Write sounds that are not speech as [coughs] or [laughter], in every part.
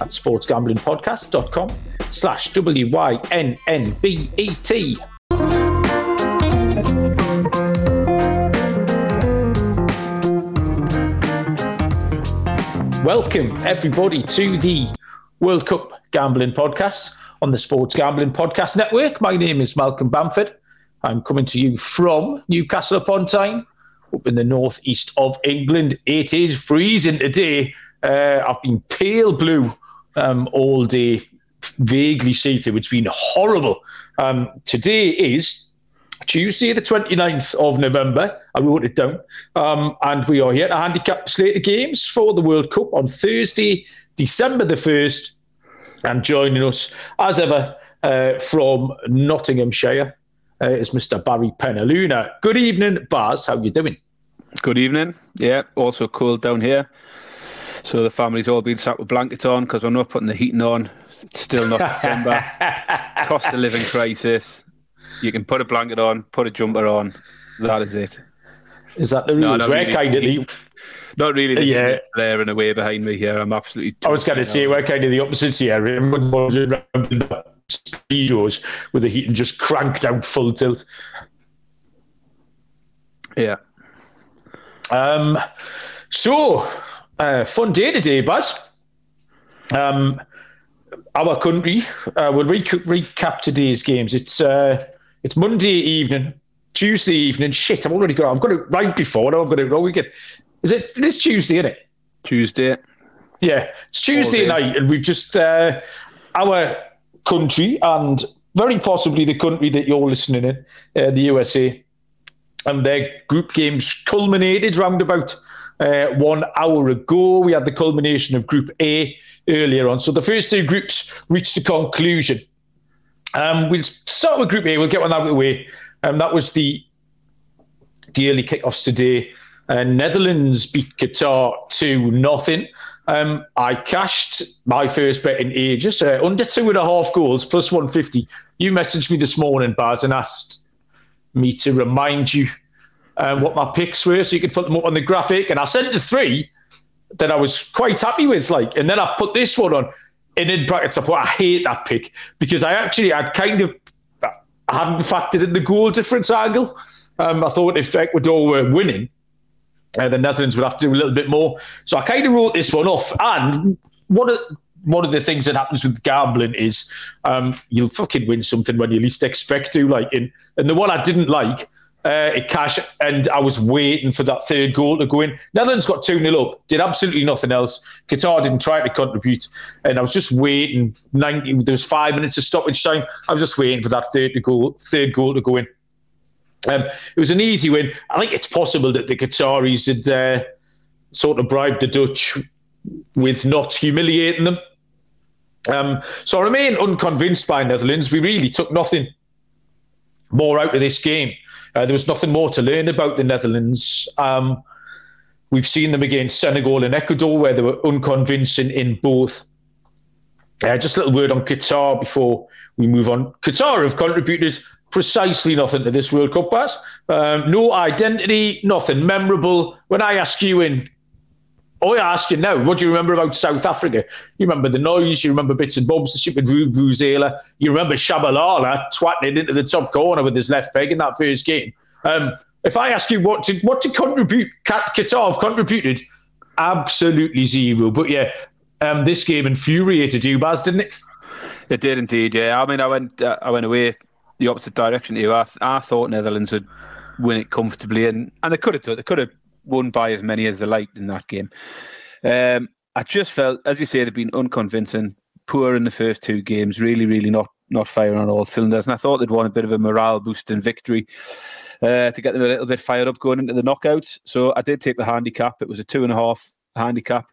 At sportsgamblingpodcast.com slash W-Y-N-N-B-E-T. Welcome, everybody, to the World Cup Gambling Podcast on the Sports Gambling Podcast Network. My name is Malcolm Bamford. I'm coming to you from Newcastle upon Tyne, up in the northeast of England. It is freezing today. Uh, I've been pale blue um, all day, vaguely see through. It's been horrible. Um, today is Tuesday, the 29th of November. I wrote it down. Um, and we are here to handicap slate of games for the World Cup on Thursday, December the 1st. And joining us, as ever, uh, from Nottinghamshire uh, is Mr. Barry Penaluna. Good evening, Baz. How are you doing? Good evening. Yeah, also cold down here. So the family's all been sat with blankets on because we're not putting the heating on. It's still not December. [laughs] Cost of living crisis. You can put a blanket on, put a jumper on. That is it. Is that the rules? No, we're really. kind of the not really the yeah. there and away behind me here. I'm absolutely. I was going to say we're kind of the opposite here. Speedos with the heating just cranked out full tilt. Yeah. Um. So uh, fun day today, Buzz. Um, our country uh, will re- recap today's games. It's uh, it's Monday evening, Tuesday evening. Shit, I've already got. I've got it right before. Now I've got it wrong again. Is it? It is Tuesday, isn't it? Tuesday. Yeah, it's Tuesday night, and we've just uh, our country and very possibly the country that you're listening in, uh, the USA, and their group games culminated round about uh, one hour ago. We had the culmination of Group A earlier on. So the first two groups reached a conclusion. Um, we'll start with Group A. We'll get one out of the way. Um, that was the the early kickoffs today. Uh, Netherlands beat Qatar 2 nothing. Um, I cashed my first bet in ages, uh, under two and a half goals, plus 150. You messaged me this morning, Baz, and asked me to remind you um, what my picks were, so you could put them up on the graphic. And I sent the three that I was quite happy with, like, and then I put this one on. And in brackets, I put I hate that pick because I actually I'd kind of I hadn't factored in the goal difference angle. Um, I thought if Ecuador were winning, uh, the Netherlands would have to do a little bit more. So I kind of wrote this one off. And one of one of the things that happens with gambling is um, you'll fucking win something when you least expect to. Like in and the one I didn't like uh, cash, and I was waiting for that third goal to go in. Netherlands got 2 0 up, did absolutely nothing else. Qatar didn't try to contribute, and I was just waiting. 90, there was five minutes of stoppage time. I was just waiting for that third, to go, third goal to go in. Um, it was an easy win. I think it's possible that the Qataris had uh, sort of bribed the Dutch with not humiliating them. Um, so I remain unconvinced by Netherlands. We really took nothing more out of this game uh, there was nothing more to learn about the Netherlands. Um, we've seen them against Senegal and Ecuador, where they were unconvincing in both. Uh, just a little word on Qatar before we move on. Qatar have contributed precisely nothing to this World Cup pass. Um, no identity, nothing memorable. When I ask you in I ask you now, what do you remember about South Africa? You remember the noise, you remember bits and bobs, the with Vuvuzela, you remember Tshabalala twatting into the top corner with his left peg in that first game. Um, if I ask you what to what to contribute, Qatar have contributed absolutely zero. But yeah, um, this game infuriated you, Baz, didn't it? It did indeed. Yeah, I mean, I went uh, I went away the opposite direction to you. I, I thought Netherlands would win it comfortably, and and they could have done. They could have won by as many as they liked in that game. Um, I just felt, as you say, they've been unconvincing, poor in the first two games, really, really not not firing on all cylinders. And I thought they'd won a bit of a morale boost boosting victory uh, to get them a little bit fired up going into the knockouts. So I did take the handicap. It was a two and a half handicap.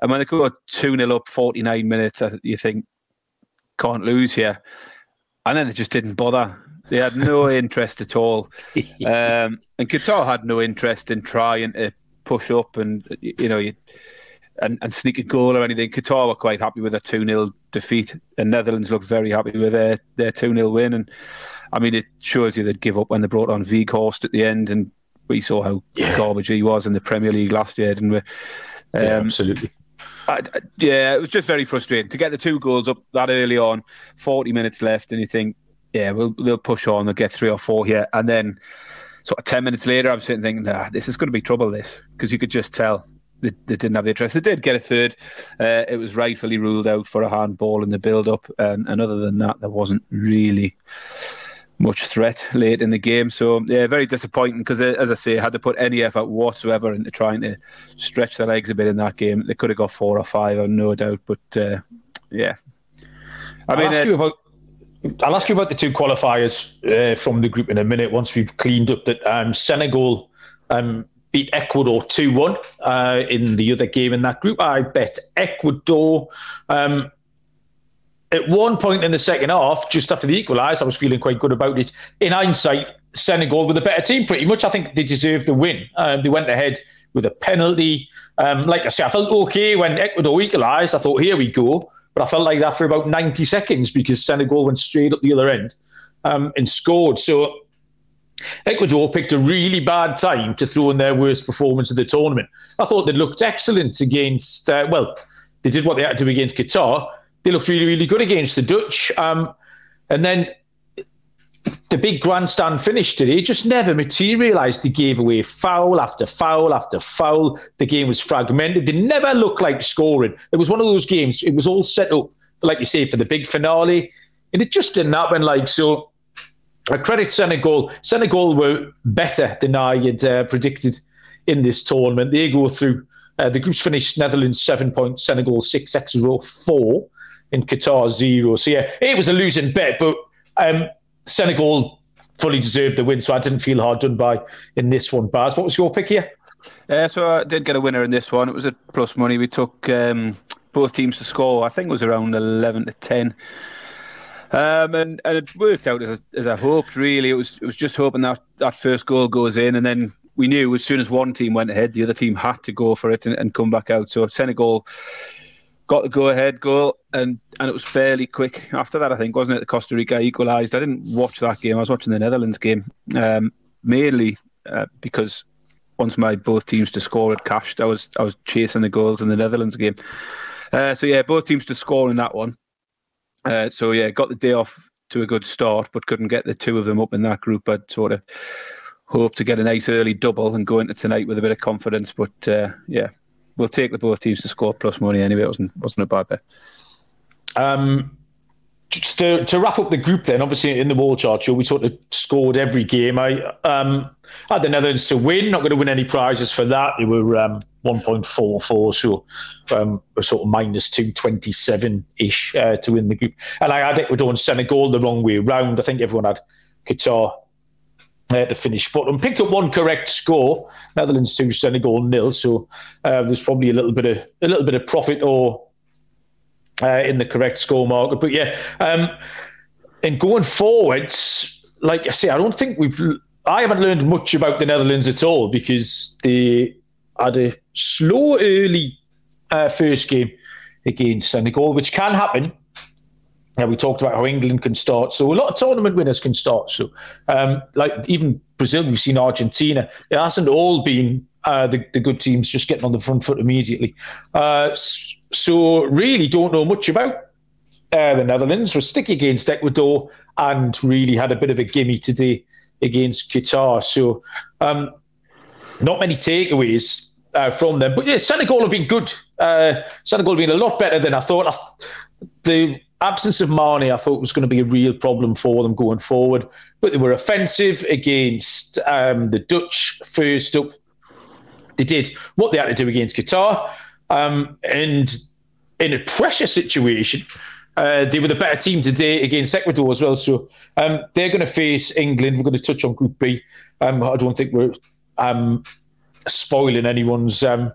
And when they go 2 0 up 49 minutes, you think, can't lose here. and then they just didn't bother. They had no [laughs] interest at all, um, and Qatar had no interest in trying to push up and you know you, and, and sneak a goal or anything. Qatar were quite happy with a two 0 defeat, and Netherlands looked very happy with their their two 0 win. And I mean, it shows you they'd give up when they brought on Weghorst at the end, and we saw how yeah. garbage he was in the Premier League last year, didn't we? Um, yeah, absolutely. I, I, yeah, it was just very frustrating to get the two goals up that early on, 40 minutes left, and you think, yeah, we'll they'll push on, they'll get three or four here, and then sort of 10 minutes later, I'm sitting thinking, nah, this is going to be trouble, this, because you could just tell they, they, didn't have the interest. They did get a third. Uh, it was rightfully ruled out for a handball in the build up, and, and other than that, there wasn't really much threat late in the game. So yeah, very disappointing because uh, as I say, had to put any effort whatsoever into trying to stretch their legs a bit in that game. They could have got four or five, I've no doubt. But uh, yeah, I I'll mean, ask uh, you about. I'll ask you about the two qualifiers uh, from the group in a minute. Once we've cleaned up that um, Senegal um, beat Ecuador two one uh, in the other game in that group. I bet Ecuador. Um, at one point in the second half, just after the equaliser, I was feeling quite good about it. In hindsight, Senegal were the better team pretty much. I think they deserved the win. Um, they went ahead with a penalty. Um, like I said, I felt okay when Ecuador equalised. I thought, here we go. But I felt like that for about 90 seconds because Senegal went straight up the other end um, and scored. So Ecuador picked a really bad time to throw in their worst performance of the tournament. I thought they looked excellent against, uh, well, they did what they had to do against Qatar they looked really, really good against the Dutch. Um, and then the big grandstand finish today just never materialised. They gave away foul after foul after foul. The game was fragmented. They never looked like scoring. It was one of those games. It was all set up, like you say, for the big finale, and it just didn't happen. Like so, I credit Senegal. Senegal were better than I had uh, predicted in this tournament. They go through. Uh, the group's finished Netherlands seven points, Senegal six, Ecuador four in Qatar zero. So yeah, it was a losing bet, but um, Senegal fully deserved the win, so I didn't feel hard done by in this one. Baz, what was your pick here? Uh, so I did get a winner in this one. It was a plus money. We took um, both teams to score. I think it was around eleven to ten. Um, and, and it worked out as, as I hoped. Really, it was it was just hoping that that first goal goes in, and then we knew as soon as one team went ahead, the other team had to go for it and, and come back out. So Senegal got the go ahead goal, and and it was fairly quick after that. I think wasn't it? The Costa Rica equalised. I didn't watch that game. I was watching the Netherlands game um, mainly uh, because once my both teams to score had cashed, I was I was chasing the goals in the Netherlands game. Uh, so yeah, both teams to score in that one. Uh, so yeah, got the day off to a good start, but couldn't get the two of them up in that group. I'd sort of hope to get a nice early double and go into tonight with a bit of confidence. But uh, yeah, we'll take the both teams to score plus money anyway. It wasn't wasn't a bad bet. Um, just to, to wrap up the group, then obviously in the wall chart, we sort of scored every game. I um, had the Netherlands to win, not going to win any prizes for that. They were um, 1.44, so um, sort of minus 227 ish uh, to win the group. And I had Ecuador and Senegal the wrong way round. I think everyone had Qatar uh, to finish bottom. Picked up one correct score, Netherlands two, Senegal nil. So uh, there's probably a little bit of a little bit of profit or uh, in the correct score market. But yeah, um, and going forwards, like I say, I don't think we've. I haven't learned much about the Netherlands at all because they had a slow early uh, first game against Senegal, which can happen yeah, we talked about how England can start. So a lot of tournament winners can start. So, um, like even Brazil, we've seen Argentina. It hasn't all been uh, the, the good teams just getting on the front foot immediately. Uh, so really don't know much about uh, the Netherlands. We're sticky against Ecuador and really had a bit of a gimme today against Qatar. So um, not many takeaways uh, from them. But yeah, Senegal have been good. Uh, Senegal have been a lot better than I thought. I, the absence of Mane, I thought was going to be a real problem for them going forward. But they were offensive against um, the Dutch first up. They did what they had to do against Qatar. Um, and in a pressure situation, uh, they were the better team today against Ecuador as well. So um, they're going to face England. We're going to touch on Group B. Um, I don't think we're um, spoiling anyone's um,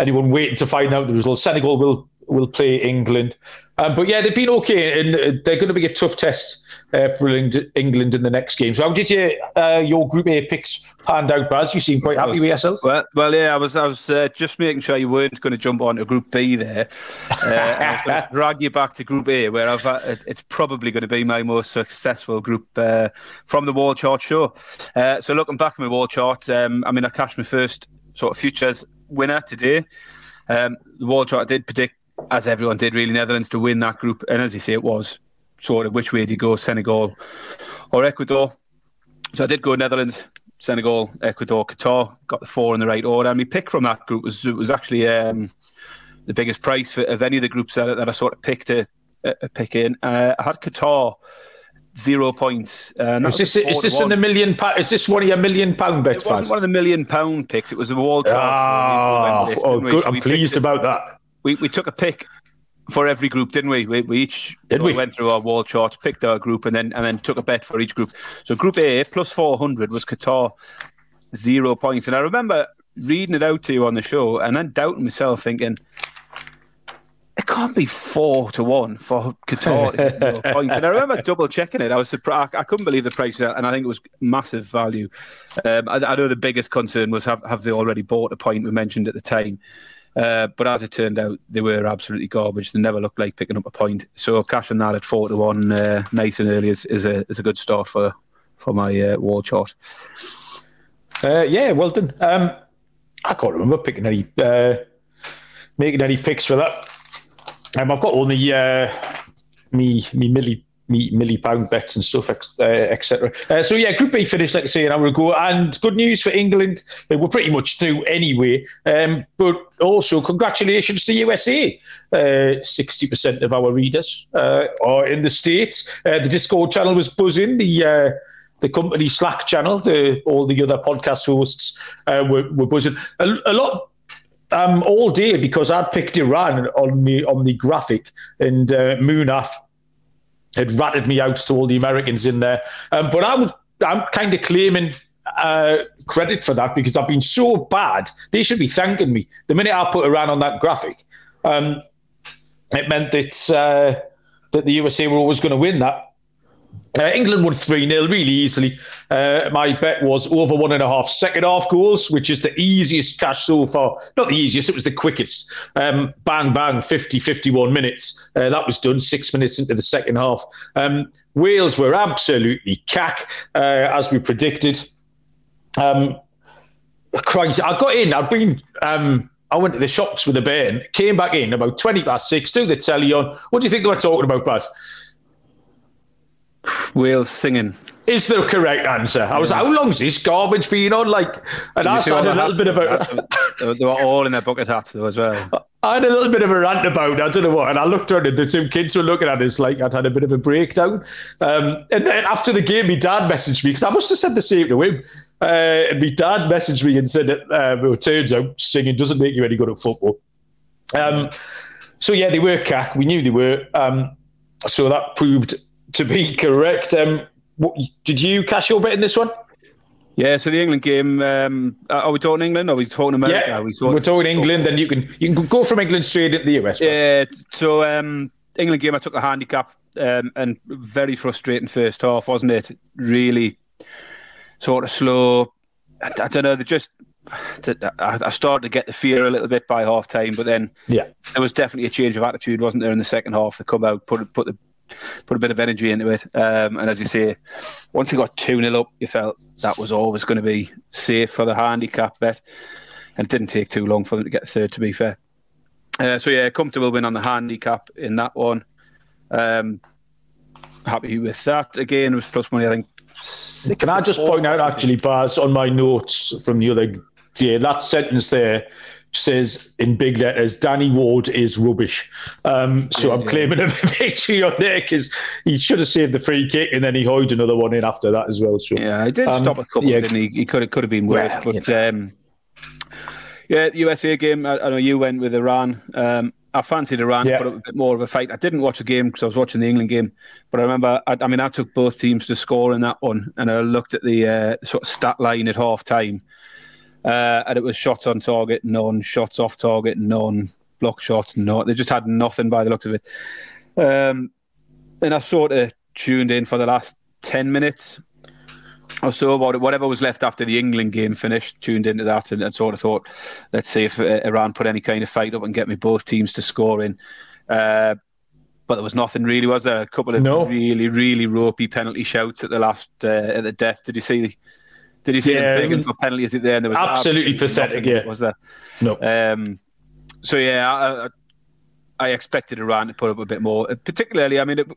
anyone waiting to find out the results. Senegal will will play England. Um, but yeah, they've been okay, and they're going to be a tough test uh, for England in the next game. So, how did you, uh, your Group A picks panned out, Baz? You seem quite happy with yourself. Well, well, yeah, I was, I was uh, just making sure you weren't going to jump on onto Group B there. Uh, I was going [laughs] to drag you back to Group A, where I've, uh, it's probably going to be my most successful group uh, from the wall chart show. so, looking back at my wall chart, um, I mean, I cashed my first sort of futures winner today. Um, the wall chart did predict as everyone did, really, Netherlands to win that group. And as you say, it was sort of which way do you go, Senegal or Ecuador? So I did go Netherlands, Senegal, Ecuador, Qatar. Got the four in the right order. And my pick from that group was was actually um, the biggest price for, of any of the groups that, that I sort of picked to uh, pick in. Uh, I had Qatar zero points. Uh, is this, is this in the million? Is this one of your million pound bets? It wasn't one of the million pound picks. It was a wall. Ah, oh, good. I'm pleased about that we, we took a pick for every group, didn't we? We, we each Did we? went through our wall charts, picked our group, and then and then took a bet for each group. So Group A plus four hundred was Qatar, zero points. And I remember reading it out to you on the show, and then doubting myself, thinking it can't be four to one for Qatar [laughs] points. And I remember double checking it. I was surprised. I couldn't believe the price, and I think it was massive value. Um, I, I, know the biggest concern was have have they already bought a point we mentioned at the time. Uh, but as it turned out, they were absolutely garbage. They never looked like picking up a point. So cashing that at four to one, uh, nice and early, is, is a is a good start for for my uh, wall chart. Uh, yeah, well done. Um, I can't remember picking any uh, making any picks for that. Um, I've got only uh, me me milli milli pound bets and stuff, uh, etc. Uh, so yeah, Group B finished like I say an hour ago, and good news for England. They were pretty much through anyway. Um, but also congratulations to USA. Uh, sixty percent of our readers uh, are in the states. Uh, the Discord channel was buzzing. The uh, the company Slack channel, the, all the other podcast hosts were, were buzzing. A, a lot um, all day because I'd picked Iran on the on the graphic and uh, Munaf had ratted me out to all the Americans in there. Um, but I would, I'm kind of claiming uh, credit for that because I've been so bad. They should be thanking me. The minute I put Iran on that graphic, um, it meant that uh, that the USA were always going to win that. Uh, England won 3 0 really easily. Uh, my bet was over one and a half second half goals, which is the easiest cash so far. Not the easiest, it was the quickest. Um, bang, bang, 50, 51 minutes. Uh, that was done six minutes into the second half. Um, Wales were absolutely cack, uh, as we predicted. Um, Christ, I got in, I'd been. Um, I went to the shops with a bairn, came back in about 20 past six, to the telly on. What do you think they were talking about, Brad? Wales singing. Is the correct answer. I was yeah. how long's this garbage been on? Like, and I had a little bit of a. they were all in their bucket hats though as well. [laughs] I had a little bit of a rant about I don't know what, and I looked around and the two kids were looking at us like I'd had a bit of a breakdown. Um, and then after the game, my dad messaged me because I must have said the same to him. Uh, and my dad messaged me and said that uh, well, it turns out singing doesn't make you any good at football. Um, so yeah, they were cack. We knew they were. Um, so that proved to be correct. Um, what, did you cash your bet in this one? Yeah, so the England game. Um, are we talking England? Or are we talking America? Yeah, we talking, we're talking England, and you can you can go from England straight into the US. Yeah. So um, England game, I took the handicap, um, and very frustrating first half, wasn't it? Really, sort of slow. I, I don't know. They just. I started to get the fear a little bit by half time, but then yeah, there was definitely a change of attitude, wasn't there, in the second half? They come out, put put the put a bit of energy into it. Um, and as you say, once you got 2 0 up, you felt that was always going to be safe for the handicap bet. And it didn't take too long for them to get third, to be fair. Uh, so, yeah, comfortable win on the handicap in that one. Um, happy with that. Again, it was plus money, I think. Can I just point out, actually, Baz, on my notes from the other day, that sentence there says in big letters, Danny Ward is rubbish. Um, so yeah, I'm yeah. claiming [laughs] a victory on there because he should have saved the free kick and then he hoed another one in after that as well. So yeah, he did um, stop a couple, yeah, didn't he? He could have could have been worse, but yeah. Um, yeah, USA game. I, I, know you went with Iran. Um, I fancied Iran yeah. put up a bit more of a fight. I didn't watch the game because I was watching the England game, but I remember. I, I, mean, I took both teams to score in that one, and I looked at the uh, sort of stat line at half time uh, and it was shots on target, none, shots off target, none, block shots, not. They just had nothing by the looks of it. Um, and I sort of tuned in for the last 10 minutes or so about it. Whatever was left after the England game finished, tuned into that and, and sort of thought, let's see if uh, Iran put any kind of fight up and get me both teams to score in. Uh, but there was nothing really, was there? A couple of no. really, really ropey penalty shouts at the last uh, at the death. Did you see? Did you see yeah, them begging for penalties at the end? There was absolutely, pathetic. Yeah, was there? No. Um, so yeah, I, I, expected Iran to put up a bit more. Particularly, I mean, it,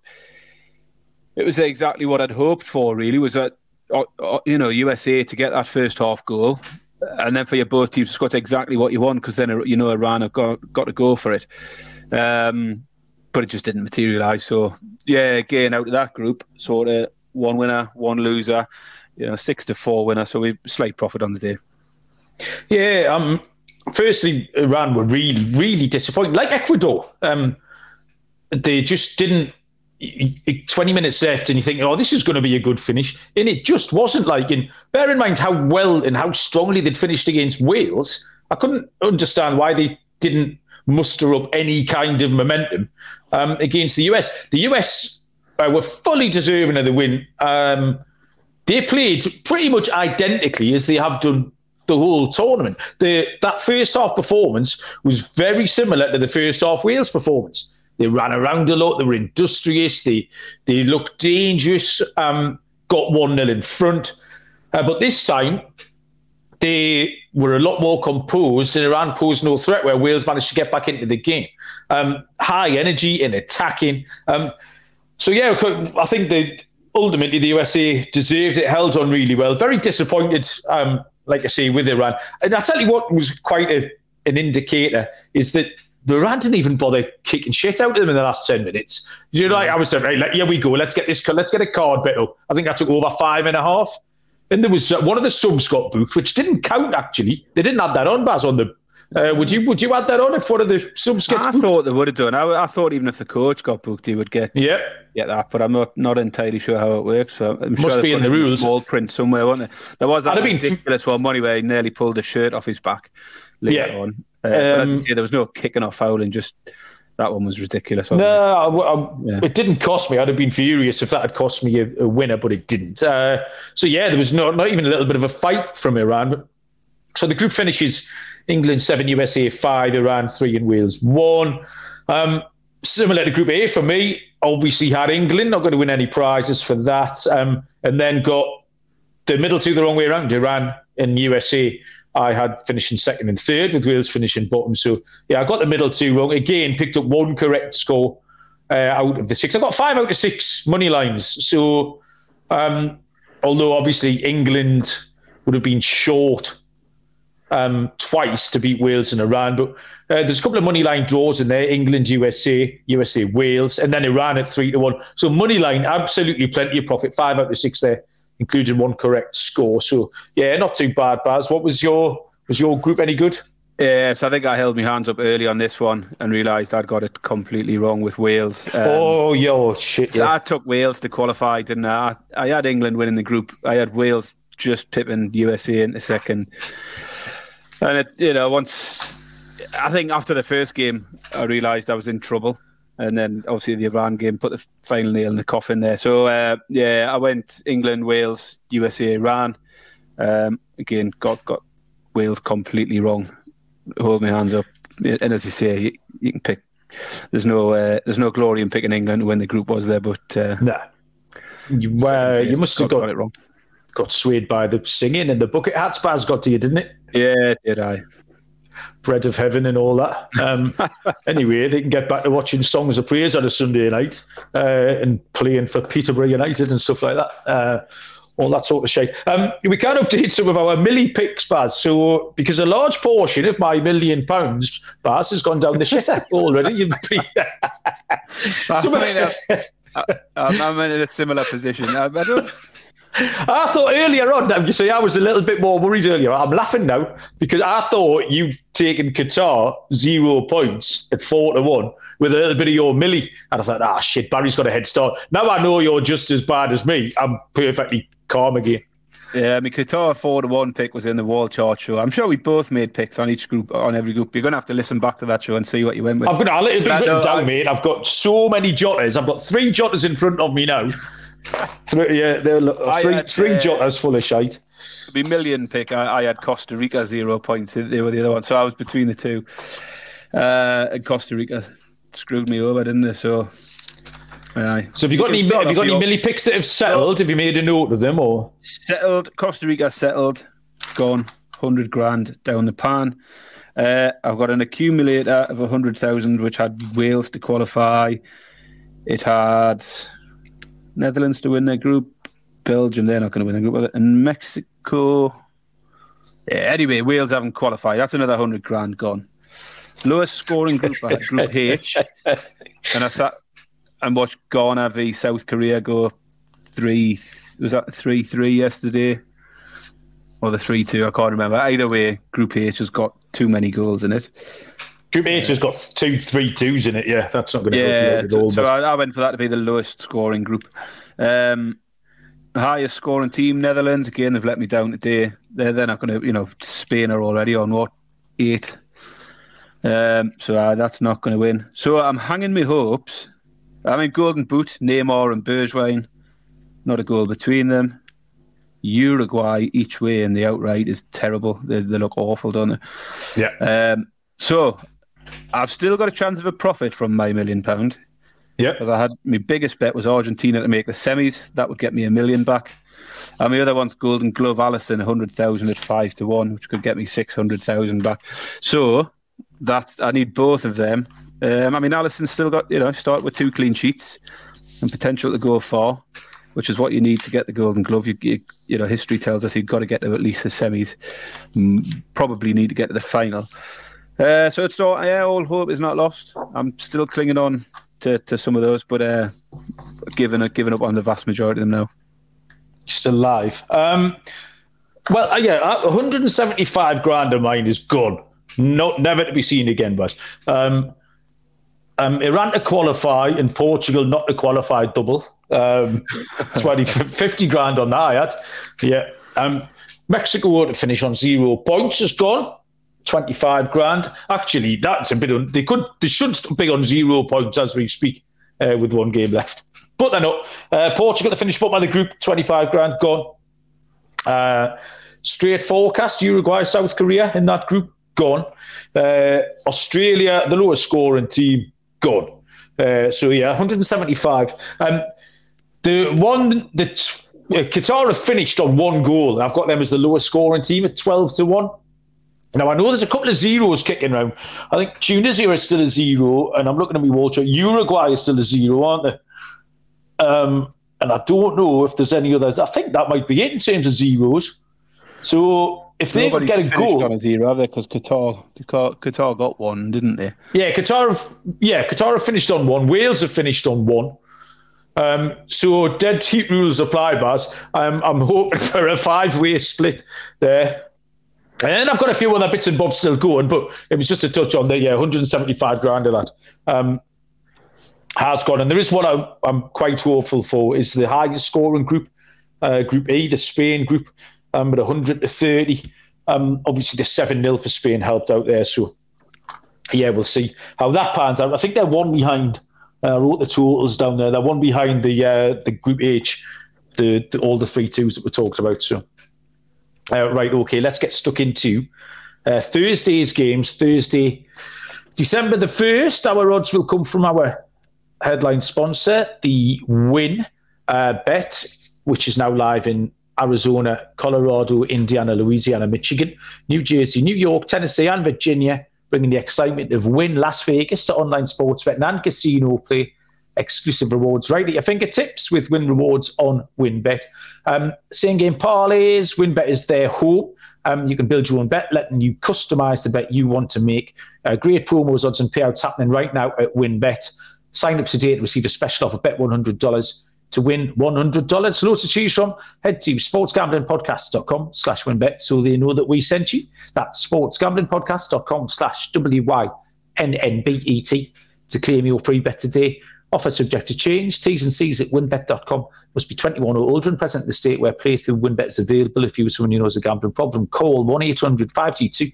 it was exactly what I'd hoped for. Really, was that uh, uh, you know USA to get that first half goal, and then for your both teams to score exactly what you want because then you know Iran have got got to go for it. Um, but it just didn't materialise. So yeah, again out of that group, sort of one winner, one loser, you know, six to four winner. So we slight profit on the day. Yeah. Um. Firstly, Iran were really, really disappointing. Like Ecuador, um, they just didn't 20 minutes left and you think, oh, this is going to be a good finish. And it just wasn't like, and bear in mind how well and how strongly they'd finished against Wales. I couldn't understand why they didn't muster up any kind of momentum um, against the US. The US uh, were fully deserving of the win. Um, they played pretty much identically as they have done the whole tournament. The, that first half performance was very similar to the first half Wales performance. They ran around a lot. They were industrious. They they looked dangerous. Um, got one 0 in front, uh, but this time they were a lot more composed and Iran posed no threat where Wales managed to get back into the game. Um, high energy in attacking. Um, so, yeah, I think that ultimately the USA deserved it, held on really well. Very disappointed, um, like I say, with Iran. And I tell you what was quite a, an indicator is that Iran didn't even bother kicking shit out of them in the last 10 minutes. You know, like I was saying, right, here we go, let's get this, let's get a card bit up. I think I took over five and a half. And there was one of the subs got booked, which didn't count actually. They didn't have that on, Baz, on the. Uh, would you would you add that on if one of the subs gets? I booked? thought they would have done. I, I, thought even if the coach got booked, he would get yeah get that. But I'm not not entirely sure how it works. So I'm Must sure be in the rules. Small print somewhere, wasn't it? There was that ridiculous been... one money where he nearly pulled the shirt off his back later yeah. on. Uh, um, as you say, there was no kicking or fouling, just that one was ridiculous. No, I, I, yeah. it didn't cost me. I'd have been furious if that had cost me a, a winner, but it didn't. Uh, so yeah, there was no, not even a little bit of a fight from Iran. But, so the group finishes: England seven, USA five, Iran three, and Wales one. Um, similar to Group A for me. Obviously, had England not going to win any prizes for that, um, and then got the middle two the wrong way around: Iran and USA. I had finishing second and third, with Wales finishing bottom. So yeah, I got the middle two wrong. Again, picked up one correct score uh, out of the six. I got five out of six money lines. So um, although obviously England would have been short um, twice to beat Wales and Iran, but uh, there's a couple of money line draws in there: England, USA, USA, Wales, and then Iran at three to one. So money line, absolutely plenty of profit. Five out of six there including one correct score. So yeah, not too bad, Baz. What was your was your group any good? Yeah, so I think I held my hands up early on this one and realised I'd got it completely wrong with Wales. Um, oh, yo, shit. So I took Wales to qualify, didn't I? I had England winning the group. I had Wales just pipping USA into second. And, it, you know, once, I think after the first game, I realised I was in trouble and then obviously the Iran game put the final nail in the coffin there. So uh, yeah, I went England, Wales, USA, Iran. Um, again, got got Wales completely wrong. Hold my hands up. And as you say, you, you can pick. There's no uh, there's no glory in picking England when the group was there, but uh, nah. You, uh, you must have got, got, it wrong. Got swayed by the singing and the bucket hats. Baz got to you, didn't it? Yeah, did I? bread of heaven and all that. Um, [laughs] anyway, they can get back to watching songs of praise on a Sunday night uh, and playing for Peterborough United and stuff like that. Uh, all that sort of shit. Um, we can update some of our milli picks, Baz. So, because a large portion of my million pounds, Baz, has gone down the shitter [laughs] already. You've been... [laughs] I'm in a similar position. I don't. I thought earlier on, you see, I was a little bit more worried earlier. I'm laughing now because I thought you taken Qatar zero points at four to one with a little bit of your millie. And I thought, ah, shit, Barry's got a head start. Now I know you're just as bad as me. I'm perfectly calm again. Yeah, I mean, Qatar four to one pick was in the wall chart show. I'm sure we both made picks on each group, on every group. You're gonna have to listen back to that show and see what you went with. I've got a little bit written down, I, mate. I've got so many jotters. I've got three jotters in front of me now. [laughs] three, yeah, they're three, had, three uh, jotters full of shite. The million pick, I, I, had Costa Rica zero points. They were the other one, so I was between the two. Uh, and Costa Rica screwed me over, didn't they? So Aye. So have you got any have you got any milli picks that have settled? Have you made a note of them or settled? Costa Rica settled, gone hundred grand down the pan. Uh, I've got an accumulator of hundred thousand, which had Wales to qualify. It had Netherlands to win their group, Belgium they're not going to win the group, and Mexico. Yeah, anyway, Wales haven't qualified. That's another hundred grand gone. Lowest scoring group, Group H, and I sat and watched Ghana v South Korea go three. Was that three three yesterday, or the three two? I can't remember. Either way, Group H has got too many goals in it. Group H has got two three twos in it. Yeah, that's not going to yeah. At all, Yeah, so, I, I, went for that to be the lowest scoring group. Um, highest scoring team, Netherlands. Again, they've let me down today. They're they're not going to, you know, Spain are already on what eight. Um, so uh, that's not going to win. So I'm hanging my hopes I mean, Golden Boot, Neymar and Bergwijn, not a goal between them. Uruguay each way in the outright is terrible. They, they look awful, don't they? Yeah. Um, so I've still got a chance of a profit from my million pound. Yeah. Because I had my biggest bet was Argentina to make the semis. That would get me a million back. And the other one's Golden Glove Alisson, 100,000 at 5 to 1, which could get me 600,000 back. So that I need both of them um, I mean, Alisson's still got, you know, start with two clean sheets and potential to go far, which is what you need to get the Golden Glove. You, you, you know, history tells us you've got to get to at least the semis, probably need to get to the final. Uh, so it's not, yeah, all hope is not lost. I'm still clinging on to, to some of those, but uh, giving, giving up on the vast majority of them now. Still alive. Um, well, uh, yeah, 175 grand of mine is gone. Not never to be seen again, but um, um, Iran to qualify and Portugal not to qualify double. Um, 20, [laughs] 50 grand on that, I had. Yeah. Um, Mexico to finish on zero points has gone. 25 grand. Actually, that's a bit. On, they could, they should be on zero points as we speak uh, with one game left. But they're not. Uh, Portugal to finish bottom of the group, 25 grand gone. Uh, straight forecast Uruguay, South Korea in that group, gone. Uh, Australia, the lowest scoring team, gone. Uh, so yeah, 175. Um, the one that uh, Qatar have finished on one goal. I've got them as the lowest scoring team at 12 to one. Now I know there's a couple of zeros kicking around. I think Tunisia is still a zero, and I'm looking at me Walter. Uruguay is still a zero, aren't they? Um, and I don't know if there's any others. I think that might be it in terms of zeros. So if they Nobody's get a goal on a zero, have they? Because Qatar, Qatar, Qatar got one, didn't they? Yeah, Qatar. Have, yeah, Qatar have finished on one. Wales have finished on one. Um, so dead heat rules apply, Baz. I'm, I'm hoping [laughs] for a five-way split there. And I've got a few other bits and bobs still going, but it was just a touch on the yeah, 175 grand of that. Um, has gone, and there is one I, am quite hopeful for is the highest scoring group, uh, Group E, the Spain group um, at 100 to 30. Um, obviously, the 7 0 for Spain helped out there. So, yeah, we'll see how that pans out. I think they're one behind. Uh, I wrote the totals down there. They're one behind the uh, the Group H, the, the, all the three twos that we talked about. So, uh, right, okay, let's get stuck into uh, Thursday's games. Thursday, December the 1st, our odds will come from our headline sponsor, the Wynn uh, Bet, which is now live in Arizona, Colorado, Indiana, Louisiana, Michigan, New Jersey, New York, Tennessee, and Virginia, bringing the excitement of Wynn Las Vegas to online sports betting and casino play. Exclusive rewards right at your fingertips with Wynn Rewards on WynnBET. Um, same game parlays. WynnBET is their home. Um, you can build your own bet, letting you customize the bet you want to make. Uh, great promos, odds, and payouts happening right now at WynnBET. Sign up today to receive a special offer. Bet $100 to win $100. Loads to choose from. Head to sportsgamblingpodcast.com slash wynnbet so they know that we sent you. That's sportsgamblingpodcast.com slash W-Y-N-N-B-E-T to claim your free bet today. Offer subject to change. T's and C's at wynnbet.com. Must be 21 or older and present in the state where playthrough WynnBET is available. If you or someone you know has a gambling problem, call 1 800 522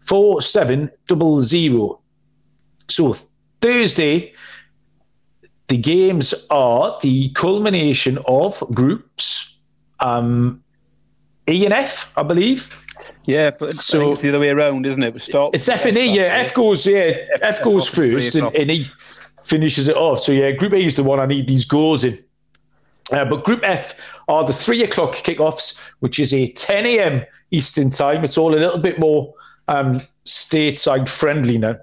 4700. So, Thursday, the games are the culmination of groups um, E and F, I believe. Yeah, but so it's the other way around, isn't it? We Stop. It's F and E. Yeah, F goes. Yeah, F, F goes first, and, and E finishes it off. So yeah, Group A is the one I need these goals in. Uh, but Group F are the three o'clock kickoffs, which is a 10 a.m. Eastern time. It's all a little bit more um, stateside friendly now.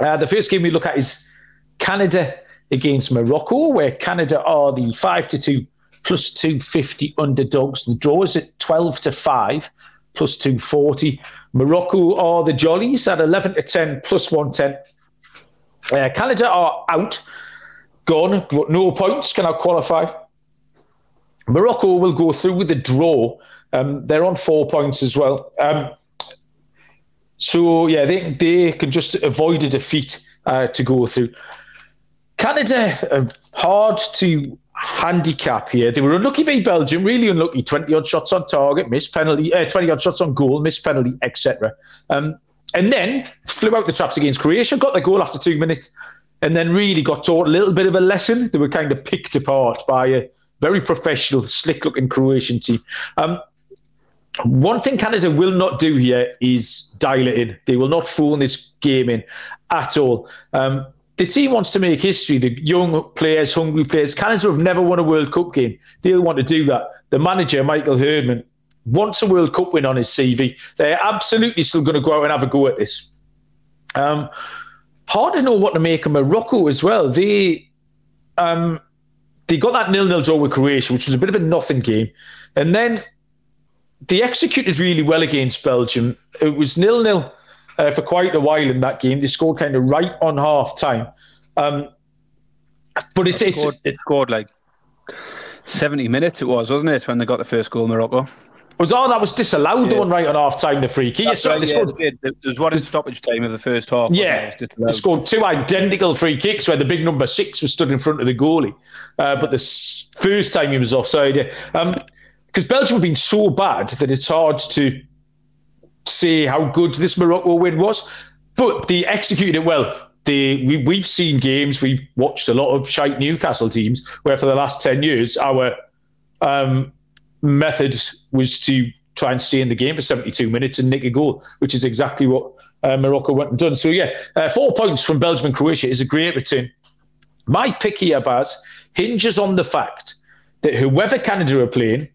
Uh, the first game we look at is Canada against Morocco, where Canada are the five to two plus 250 underdogs. The draw is at 12 to 5 plus 240. Morocco are the Jollies at 11 to 10 plus 110. Uh, Canada are out, gone, no points, cannot qualify. Morocco will go through with a draw. Um, they're on four points as well. Um, so, yeah, they, they can just avoid a defeat uh, to go through. Canada, uh, hard to handicap here. They were unlucky v Belgium, really unlucky. 20 odd shots on target, missed penalty, uh, 20 odd shots on goal, missed penalty, etc. Um, and then flew out the traps against Croatia, got the goal after two minutes, and then really got taught a little bit of a lesson. They were kind of picked apart by a very professional, slick looking Croatian team. Um, one thing Canada will not do here is dial it in. They will not phone this game in at all. Um, the team wants to make history. The young players, hungry players. Canada have never won a World Cup game. They'll want to do that. The manager, Michael Herdman, wants a World Cup win on his CV. They're absolutely still going to go out and have a go at this. Um, hard to know what to make of Morocco as well. They um, they got that nil-nil draw with Croatia, which was a bit of a nothing game, and then they executed really well against Belgium. It was nil-nil uh, for quite a while in that game. They scored kind of right on half time. Um, but it's, it scored, it scored like 70 minutes, it was, wasn't it, when they got the first goal, Morocco? Was oh that was disallowed yeah. the one right on half time the free kick. Yeah, right, yeah, scored, there was one in stoppage time of the first half. Yeah, they scored two identical free kicks where the big number six was stood in front of the goalie, uh, but the first time he was offside. Yeah, Um because um, Belgium have been so bad that it's hard to say how good this Morocco win was, but they executed it well. They, we, we've seen games, we've watched a lot of shite Newcastle teams where for the last 10 years, our um, method was to try and stay in the game for 72 minutes and nick a goal, which is exactly what uh, Morocco went and done. So, yeah, uh, four points from Belgium and Croatia is a great return. My pick here, Baz, hinges on the fact that whoever Canada are playing,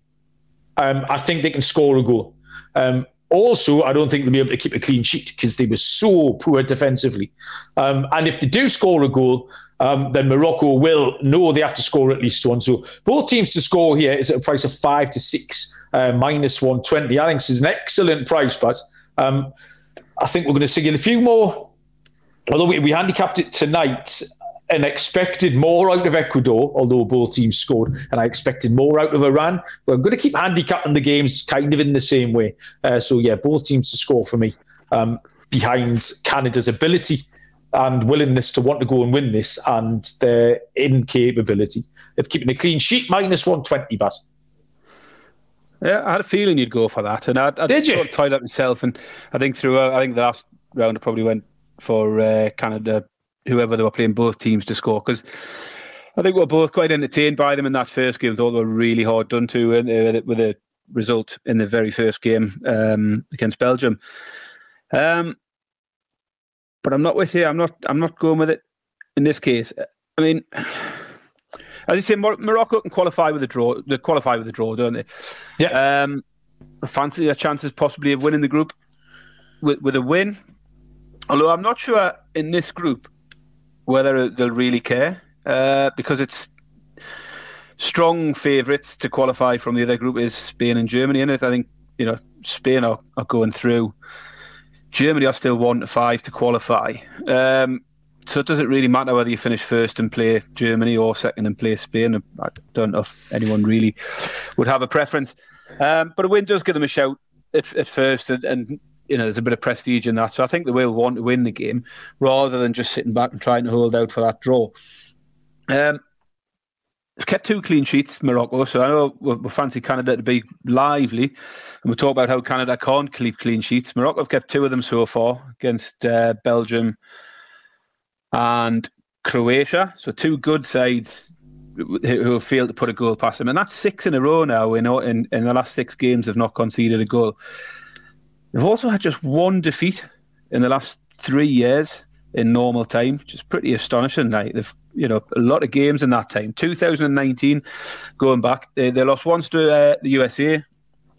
um, I think they can score a goal. Um, also, I don't think they'll be able to keep a clean sheet because they were so poor defensively. Um, and if they do score a goal, um, then Morocco will know they have to score at least one. So both teams to score here is at a price of five to six, uh, minus 120. I think this is an excellent price, but um, I think we're going to see a few more. Although we, we handicapped it tonight, and expected more out of Ecuador, although both teams scored, and I expected more out of Iran. But I'm going to keep handicapping the games kind of in the same way. Uh, so, yeah, both teams to score for me um, behind Canada's ability and willingness to want to go and win this and their incapability of keeping a clean sheet, minus 120, Baz. Yeah, I had a feeling you'd go for that, and I, I did you sort of tied up myself, and I think through I think the last round I probably went for uh, Canada whoever they were playing both teams to score because I think we are both quite entertained by them in that first game. Thought they were really hard done to uh, with a result in the very first game um, against Belgium. Um, but I'm not with you. I'm not. I'm not going with it in this case. I mean, as you say, Morocco can qualify with a draw. They qualify with a draw, don't they? Yeah. Um, fancy their chances possibly of winning the group with with a win. Although I'm not sure in this group whether they'll really care uh, because it's strong favourites to qualify from the other group is Spain and Germany it. I think you know Spain are, are going through. Germany are still one to five to qualify. Um, so does it really matter whether you finish first and play Germany or second and play Spain? I don't know if anyone really would have a preference. Um, but a win does give them a shout at, at first, and, and you know, there's a bit of prestige in that. So I think they will want to win the game rather than just sitting back and trying to hold out for that draw. Um, We've kept two clean sheets, Morocco. So I know we fancy Canada to be lively, and we talk about how Canada can't keep clean sheets. Morocco have kept two of them so far against uh, Belgium and Croatia. So two good sides who have failed to put a goal past them, and that's six in a row now. In in, in the last six games, have not conceded a goal. They've also had just one defeat in the last three years in normal time, which is pretty astonishing. Like they've you know a lot of games in that time. 2019, going back, they, they lost once to uh, the USA.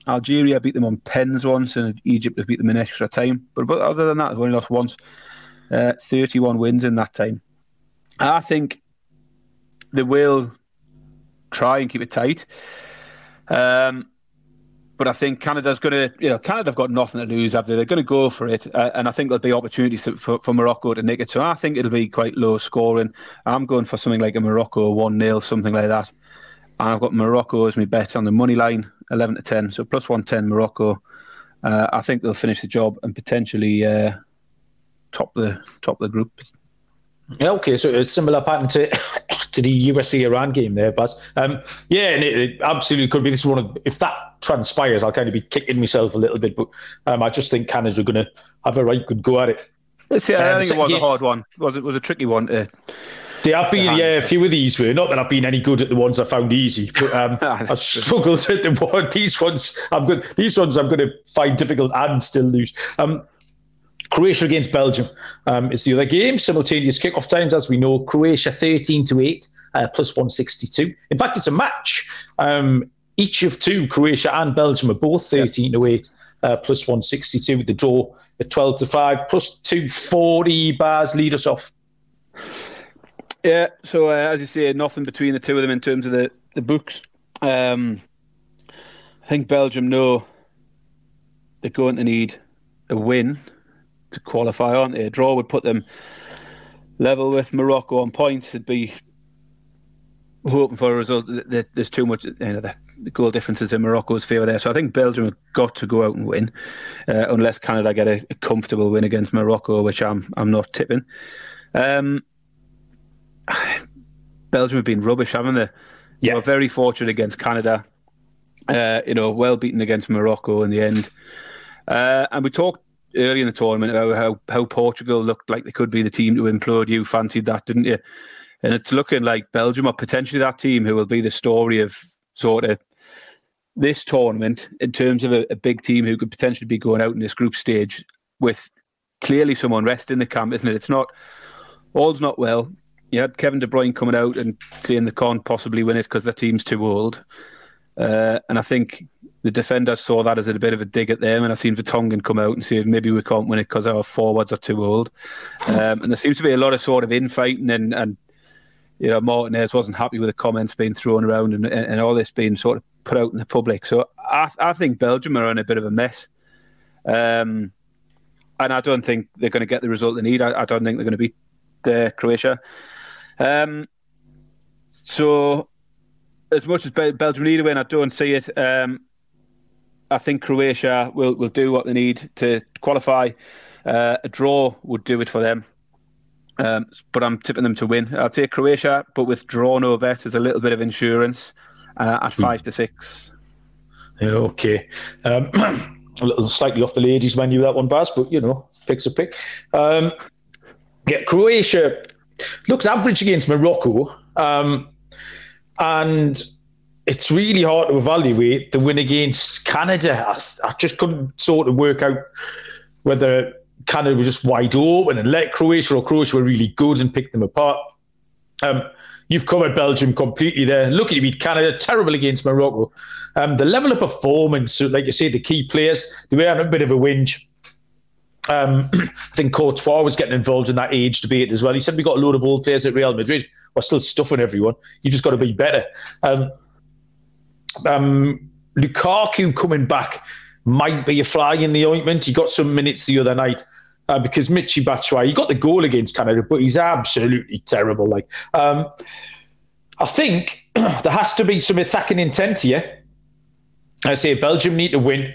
Algeria beat them on pens once, and Egypt have beat them in extra time. But, but other than that, they've only lost once. Uh, 31 wins in that time. I think they will try and keep it tight. Um, but I think Canada's going to, you know, Canada have got nothing to lose, have they? They're going to go for it. Uh, and I think there'll be opportunities for, for Morocco to nick it. So I think it'll be quite low scoring. I'm going for something like a Morocco 1 0, something like that. And I've got Morocco as my bet on the money line, 11 to 10. So plus 110 Morocco. Uh, I think they'll finish the job and potentially uh, top the top the group. Yeah, okay, so a similar pattern to [coughs] to the USA Iran game there, but um, yeah, and it, it, absolutely could be. This is one of if that transpires, I'll kind of be kicking myself a little bit, but um, I just think Canada are going to have a right good go at it. Yeah, um, I think it was a hard one. It was it was a tricky one to. They have been, yeah, a few of these were. Not that I've been any good at the ones I found easy, but um, [laughs] I've struggled [laughs] at the one. These ones, I'm good. These ones, I'm going to find difficult and still lose. Um, Croatia against Belgium um, is the other game. Simultaneous kickoff times, as we know, Croatia 13 to 8, uh, plus 162. In fact, it's a match. Um, each of two, Croatia and Belgium, are both 13 to 8, uh, plus 162 with the draw at 12 to 5, plus 240 Baz lead us off. Yeah, so uh, as you say, nothing between the two of them in terms of the, the books. Um, I think Belgium know they're going to need a win to qualify on. A draw would put them level with Morocco on points. It'd be hoping for a result. There's too much, you know, the, goal differences in Morocco's favour there. So I think Belgium have got to go out and win, uh, unless Canada get a, a, comfortable win against Morocco, which I'm I'm not tipping. Um, [sighs] Belgium have been rubbish, haven't they? Yeah. They were very fortunate against Canada. Uh, you know, well beaten against Morocco in the end. Uh, and we talked early in the tournament about how, how Portugal looked like they could be the team to implode. You fancied that, didn't you? And it's looking like Belgium are potentially that team who will be the story of sort of this tournament in terms of a, a big team who could potentially be going out in this group stage with clearly some unrest in the camp, isn't it? It's not all's not well. You had Kevin De Bruyne coming out and saying they can't possibly win it because their team's too old. Uh, and I think the defenders saw that as a bit of a dig at them, and I've seen Vertonghen come out and say maybe we can't win it because our forwards are too old. Um, and there seems to be a lot of sort of infighting, and, and you know Martinez wasn't happy with the comments being thrown around and, and all this being sort of put out in the public. So I, I think Belgium are in a bit of a mess, um, and I don't think they're going to get the result they need. I, I don't think they're going to beat uh, Croatia. Um, so as much as Belgium need a win, I don't see it. Um, I think Croatia will, will do what they need to qualify. Uh, a draw would do it for them. Um, but I'm tipping them to win. I'll take Croatia, but with draw no bet as a little bit of insurance uh, at hmm. five to six. Okay. Um, [clears throat] a little slightly off the ladies' menu that one, Baz, but you know, fix a pick. Um, yeah, Croatia looks average against Morocco, um, and it's really hard to evaluate the win against Canada. I, I, just couldn't sort of work out whether Canada was just wide open and let Croatia or Croatia were really good and picked them apart. Um, you've covered Belgium completely there. Lucky to beat Canada, terrible against Morocco. Um, the level of performance, like you say, the key players, they were having a bit of a whinge. Um, [clears throat] I think Courtois was getting involved in that age debate as well. He said we got a load of old players at Real Madrid. We're still stuffing everyone. You've just got to be better. Um, um, Lukaku coming back might be a fly in the ointment. He got some minutes the other night. Uh, because Michy Batshuayi, he got the goal against Canada, but he's absolutely terrible. Like, um, I think [clears throat] there has to be some attacking intent here. I say Belgium need to win.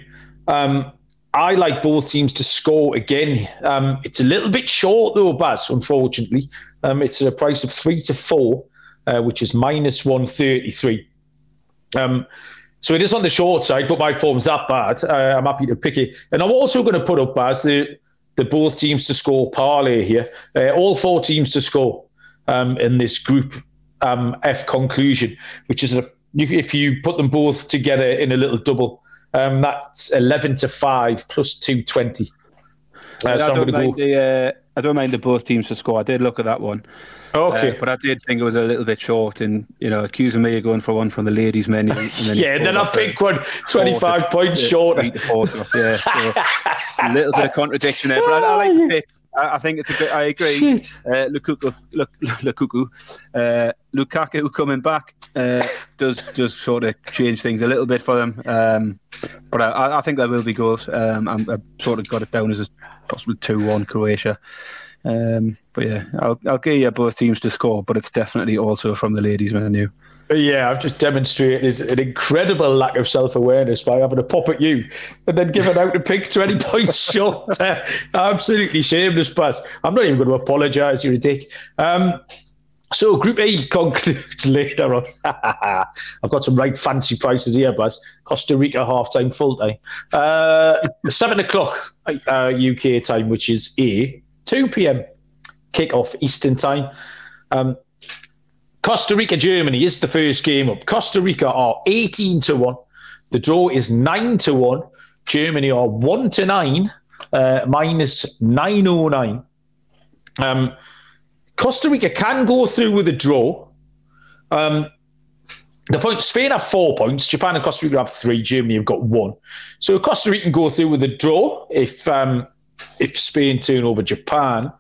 Um, I like both teams to score again. Um, it's a little bit short though, Baz. Unfortunately, um, it's a price of three to four. uh, which is minus 133. Um, so it is on the short side, but my form's that bad. Uh, I'm happy to pick it. And I'm also going to put up as the, the both teams to score parlay here. Uh, all four teams to score um, in this group um, F conclusion, which is a if you put them both together in a little double, um, that's 11 to 5 plus 220. Uh, I, don't mind the, uh, I don't mind the both teams to score. I did look at that one. Okay. Uh, but I did think it was a little bit short and, you know, accusing me of going for one from the ladies' menu. And then [laughs] yeah, then I pick one 25 points short. Yeah, so a little bit of [laughs] contradiction there. But I, I like the pick. [laughs] I, I, think it's a good, I agree. Uh, Lukaku, Lukaku, uh, Lukaku coming back uh, does, does sort of change things a little bit for them. Um, but I, I, think there will be goals. Um, I'm, I've sort of got it down as a possible 2 1 Croatia. Um, but yeah, I'll, I'll give you both teams to score, but it's definitely also from the ladies' menu. Yeah, I've just demonstrated an incredible lack of self awareness by having a pop at you and then giving out the pick 20 points [laughs] short. Uh, absolutely shameless, but I'm not even going to apologise. You're a dick. Um, so Group A concludes [laughs] later on. [laughs] I've got some right fancy prices here, but Costa Rica half time, full time. Uh, seven o'clock uh, UK time, which is A. 2 p.m. kick-off Eastern time. Um, Costa Rica Germany is the first game up. Costa Rica are 18 to 1. The draw is 9 to 1. Germany are 1 to 9, uh, minus 909. Um, Costa Rica can go through with a draw. Um, the point Spain have four points, Japan and Costa Rica have three, Germany have got one. So Costa Rica can go through with a draw if um, if Spain turn over Japan.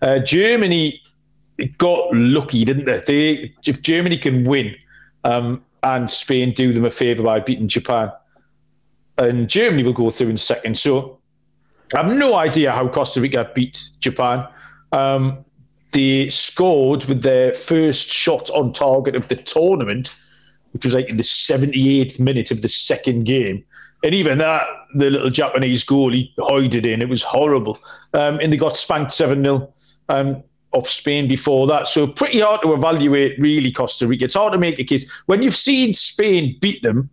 Uh, Germany got lucky, didn't they? they if Germany can win um, and Spain do them a favour by beating Japan, and Germany will go through in second. So I have no idea how Costa Rica beat Japan. Um, they scored with their first shot on target of the tournament, which was like in the 78th minute of the second game. And even that, the little Japanese goal, he hid in. It was horrible. Um, and they got spanked 7 0 um, off Spain before that. So pretty hard to evaluate, really, Costa Rica. It's hard to make a case. When you've seen Spain beat them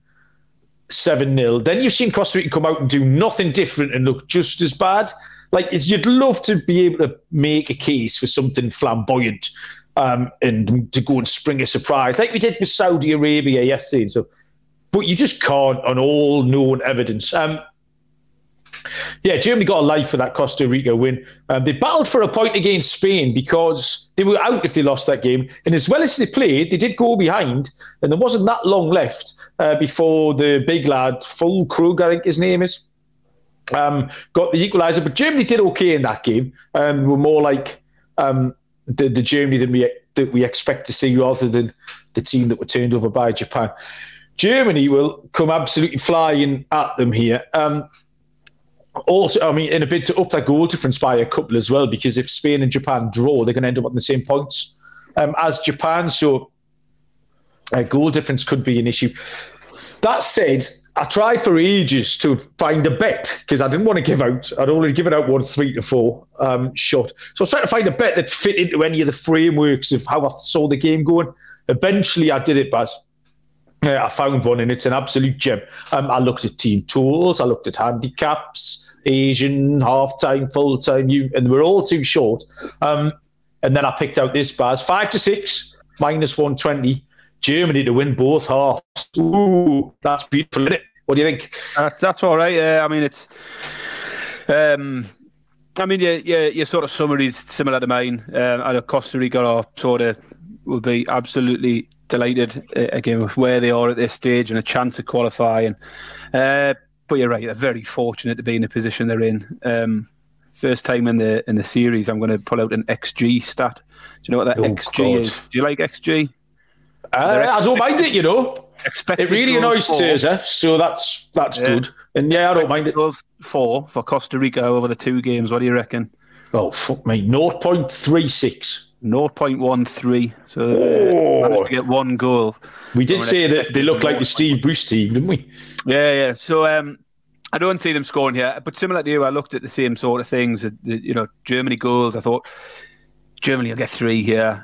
7 0, then you've seen Costa Rica come out and do nothing different and look just as bad. Like, you'd love to be able to make a case for something flamboyant um, and to go and spring a surprise, like we did with Saudi Arabia yesterday. and So but you just can't on all known evidence. Um, yeah, Germany got a life for that Costa Rica win. Um, they battled for a point against Spain because they were out if they lost that game. And as well as they played, they did go behind, and there wasn't that long left uh, before the big lad, Füllkrug, I think his name is, um, got the equaliser. But Germany did okay in that game. Um, were more like um, the, the Germany than we that we expect to see, rather than the team that were turned over by Japan. Germany will come absolutely flying at them here. Um, also, I mean, in a bid to up that goal difference by a couple as well, because if Spain and Japan draw, they're going to end up on the same points um, as Japan. So a goal difference could be an issue. That said, I tried for ages to find a bet because I didn't want to give out. I'd already given out one three to four um, shot. So I was trying to find a bet that fit into any of the frameworks of how I saw the game going. Eventually, I did it, but uh, I found one and it's an absolute gem. Um, I looked at team tools, I looked at handicaps, Asian, half time, full time, you, and we're all too short. Um, and then I picked out this bars five to six, minus 120. Germany to win both halves. Ooh, that's beautiful, isn't it? What do you think? Uh, that's all right. Yeah, I mean, it's. Um, I mean, yeah, yeah, your sort of summary is similar to mine. Um, I know Costa Rica are sort of will be absolutely delighted uh, again with where they are at this stage and a chance of qualifying. Uh, but you're right; they're very fortunate to be in the position they're in. Um, first time in the in the series, I'm going to pull out an XG stat. Do you know what that oh, XG God. is? Do you like XG? Uh, I don't mind it, you know. It really annoys Terza, so that's that's yeah. good. And yeah, I don't mind it. Four for Costa Rica over the two games. What do you reckon? Oh fuck me, 0.36. 0.13. So oh. managed to get one goal. We did say that they look like the Steve Bruce team, didn't we? Yeah, yeah. So um, I don't see them scoring here, but similar to you, I looked at the same sort of things. You know, Germany goals. I thought Germany will get three here.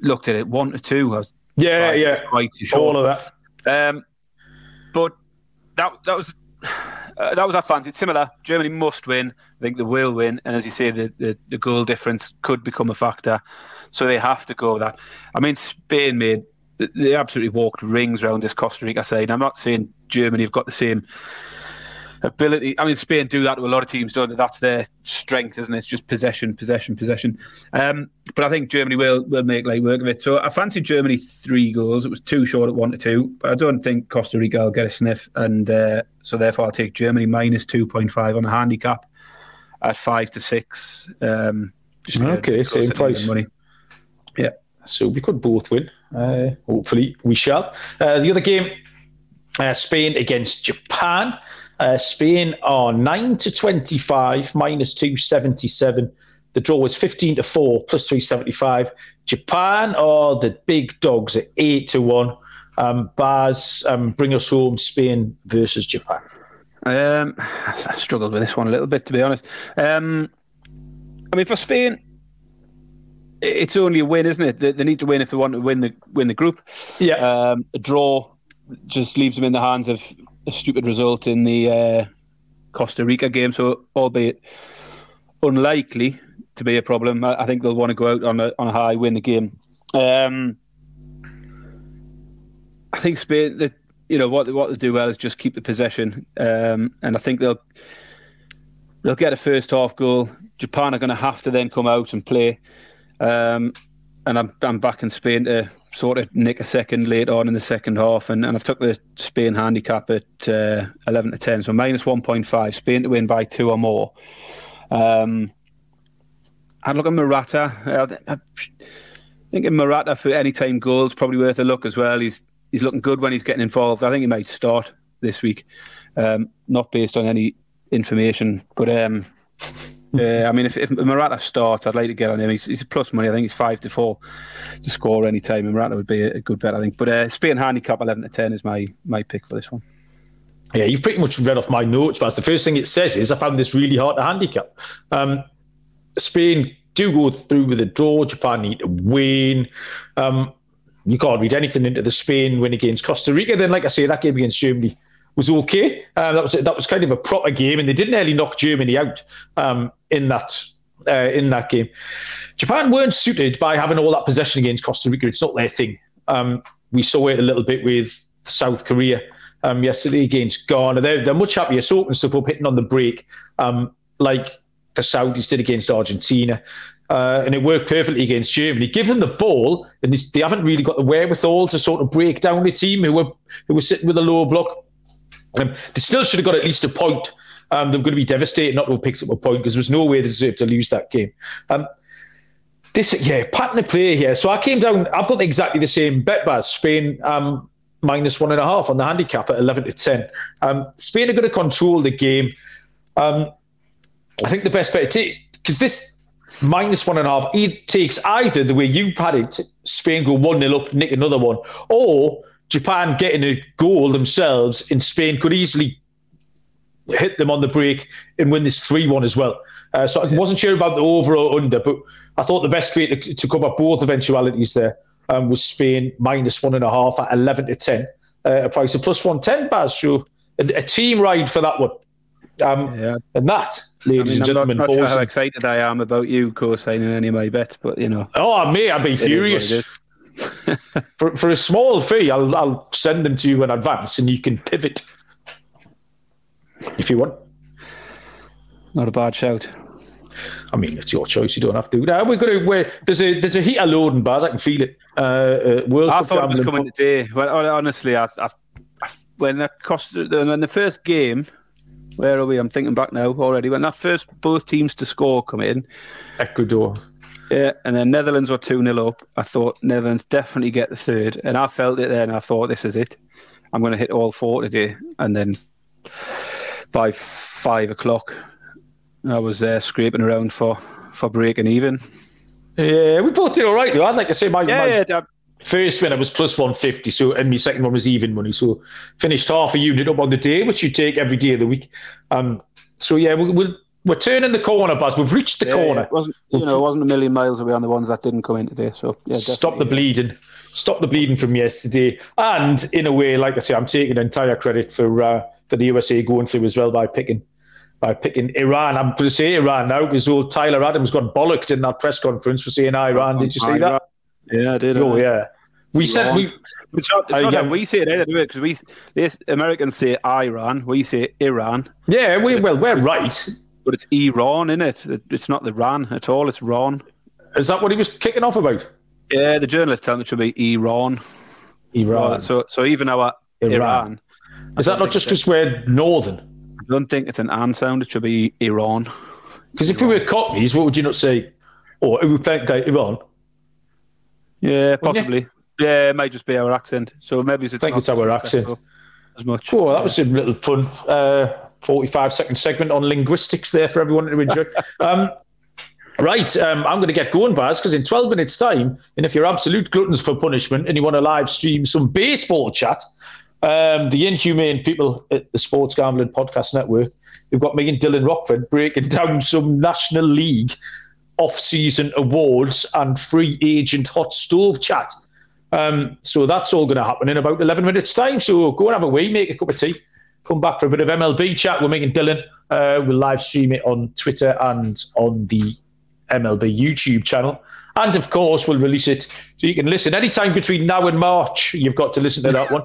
looked at it one to two. I was Yeah, quite- yeah. quite short. All of that. Um, but that that was uh, that was our fancy. It's similar. Germany must win. I think they will win. And as you say, the, the, the goal difference could become a factor. So they have to go with that. I mean, Spain made they absolutely walked rings around this Costa Rica side. I'm not saying Germany have got the same ability. I mean, Spain do that to a lot of teams, don't they? That's their strength, isn't it? It's just possession, possession, possession. Um, but I think Germany will will make light work of it. So I fancy Germany three goals. It was too short at one to two, but I don't think Costa Rica will get a sniff, and uh, so therefore I'll take Germany minus two point five on the handicap at five to six. Um, just Okay, same price. Money. Yeah. So we could both win. Uh, hopefully we shall. Uh, the other game, uh, Spain against Japan. Uh, Spain are 9 to 25, minus 277. The draw was 15 to 4, plus 375. Japan are the big dogs at 8 to 1. Um, Baz, um, bring us home Spain versus Japan. Um, [sighs] I struggled with this one a little bit, to be honest. Um, I mean, for Spain, it's only a win, isn't it? They, they need to win if they want to win the win the group. Yeah. Um, a draw just leaves them in the hands of a stupid result in the uh, Costa Rica game. So, albeit unlikely to be a problem, I, I think they'll want to go out on a on a high, win the game. Um, I think Spain, you know what what they do well is just keep the possession, um, and I think they'll they'll get a first half goal. Japan are going to have to then come out and play, um, and I'm I'm backing Spain to sort of nick a second late on in the second half, and, and I've took the Spain handicap at uh, eleven to ten, so minus one point five. Spain to win by two or more. Um, I'd look at Morata. I, I think Morata for any time goals probably worth a look as well. He's he's looking good when he's getting involved. I think he might start this week, um, not based on any information, but um, [laughs] yeah, I mean, if, if Morata starts, I'd like to get on him. He's, he's plus money. I think he's five to four to score any time, and Morata would be a, a good bet, I think. But uh, Spain handicap eleven to ten is my my pick for this one. Yeah, you've pretty much read off my notes, but the first thing it says is I found this really hard to handicap. Um, Spain do go through with a draw. Japan need to win. Um, you can't read anything into the Spain win against Costa Rica. Then, like I say, that game against Germany was okay. Um, that was that was kind of a proper game, and they didn't nearly knock Germany out um, in that uh, in that game. Japan weren't suited by having all that possession against Costa Rica. It's not their thing. Um, we saw it a little bit with South Korea um, yesterday against Ghana. They're, they're much happier soaking stuff up, hitting on the break, um, like the Saudis did against Argentina. Uh, and it worked perfectly against Germany. Given the ball, and they, they haven't really got the wherewithal to sort of break down a team who were who were sitting with a low block. Um, they still should have got at least a point. Um, they're going to be devastated not to have picked up a point because there was no way they deserved to lose that game. Um, this, yeah, pattern of play here. So I came down. I've got exactly the same bet, Baz. Spain um, minus one and a half on the handicap at eleven to ten. Um, Spain are going to control the game. Um, I think the best bet because this minus one and a half it takes either the way you it, Spain go one 0 up, nick another one, or Japan getting a goal themselves, in Spain could easily hit them on the break and win this 3 1 as well. Uh, so I wasn't sure about the over or under, but I thought the best way to, to cover both eventualities there um, was Spain minus one and a half at 11 to 10, uh, a price of plus 110, Baz. So a, a team ride for that one. Um, Yeah. And that, I ladies mean, and I'm not, gentlemen, not sure how excited I am about you co-signing any of my bets, but you know, Oh, mate, I'd be it is what furious. It is. [laughs] For, for a small fee, I'll, I'll send them to you in advance and you can pivot if you want. Not a bad shout. I mean, it's your choice. You don't have to. Now we're going to. We're, there's a there's a heat of loading bars. I can feel it. Uh, uh, World I Cup thought it was gambling coming today. Well, honestly, I, I, I- when the cost when the first game, where are we? I'm thinking back now already. When that first both teams to score come in, Ecuador. Yeah, and then Netherlands were two 0 up. I thought Netherlands definitely get the third, and I felt it then. I thought this is it. I'm going to hit all four today, and then by five o'clock, I was uh, scraping around for for breaking even. Yeah, we both did all right though. I'd like to say my, Yeah, my yeah, first winner was plus 150, so and my second one was even money. So finished half a unit up on the day, which you take every day of the week. Um, so yeah, we'll we'll, we're turning the corner, Buzz. We've reached the Yeah, corner. It wasn't, you know, it wasn't a million miles away on the ones that didn't come in today. So yeah, Stop the bleeding. Stop the bleeding from yesterday. And in a way, like I say, I'm taking entire credit for uh, for the USA going through as well by picking by picking Iran. I'm going to say Iran now because old Tyler Adams got bollocked in that press conference for saying Iran. Did you see that? Yeah, I did. Oh yeah. We said we It's not, it's Uh, not yeah. we say it either? Because we, the Americans say Iran, we say Iran, yeah we well we're right. But it's Iran, in it? It's not the Ran at all. It's Ron. Is that what he was kicking off about? Yeah, the journalist telling me it should be Iran. Iran. So, so even our Iran. Iran, Is that don't just because we're northern? I don't think it's an an sound. It should be Iran. Because if we were cockneys, what would you not say? Or if we Iran? Yeah, possibly. Yeah, it might just be our accent. So maybe it's, I think not it's our accent. as much. Cool, that was a little fun uh, 45 second segment on linguistics there for everyone to enjoy. [laughs] um, right, um, I'm going to get going, Baz, because in 12 minutes' time, and if you're absolute gluttons for punishment and you want to live stream some baseball chat, um, the inhumane people at the Sports Gambling Podcast Network, we've got me and Dylan Rockford breaking [laughs] down some National League off-season awards and free agent hot stove chat. Um, so that's all going to happen in about 11 minutes' time. So go and have a wee, make a cup of tea, come back for a bit of MLB chat. We're making Dylan. Uh, we'll live stream it on Twitter and on the MLB YouTube channel. And of course, we'll release it so you can listen anytime between now and March. You've got to listen to that one.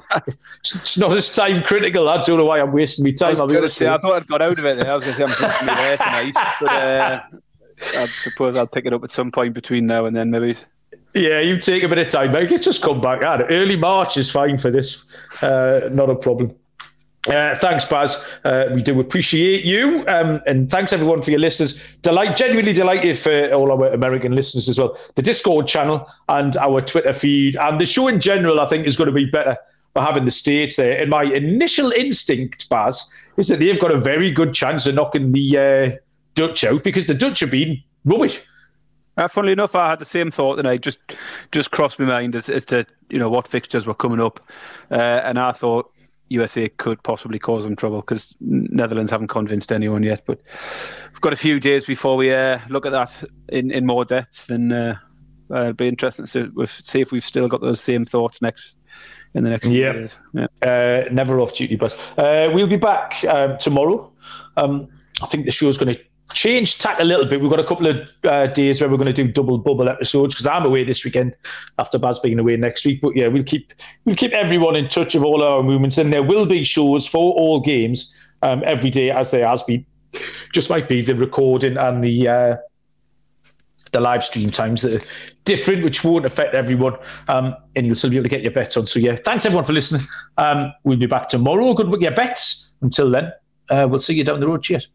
it's [laughs] it's not as time critical. I don't know why I'm wasting my I time. was I'll be going to say, I thought I'd got out of it. I was going to say I'm supposed to be there tonight, [laughs] but uh, I suppose I'll pick it up at some point between now and then, maybe. Yeah, you take a bit of time, mate. Just come back at it. Early March is fine for this. Uh, not a problem. Uh, thanks, Baz. Uh, we do appreciate you, um, and thanks everyone for your listeners. Delight, genuinely delighted for all our American listeners as well. The Discord channel and our Twitter feed and the show in general, I think, is going to be better for having the states there. And my initial instinct, Baz, is that they've got a very good chance of knocking the uh, Dutch out because the Dutch have been rubbish. Uh, funnily enough, I had the same thought that I just just crossed my mind as, as to you know what fixtures were coming up, uh, and I thought USA could possibly cause them trouble because Netherlands haven't convinced anyone yet. But we've got a few days before we uh, look at that in, in more depth, and uh, uh, it'll be interesting to see- see if we've still got those same thoughts next in the next few Yeah. days. Yeah. uh, never off duty, but uh, we'll be back um, tomorrow. Um, I think the show's going to change tack a little bit. We've got a couple of uh, days where we're going to do double bubble episodes because I'm away this weekend after Baz being away next week. But yeah, we'll keep we'll keep everyone in touch of all our movements, and there will be shows for all games um, every day as there has been. Just might be the recording and the. Uh, the live stream times that are different, which won't affect everyone. Um, and you'll still be able to get your bets on. So, yeah, thanks everyone for listening. Um, we'll be back tomorrow. Good with your bets. Until then, uh, we'll see you down the road. Cheers.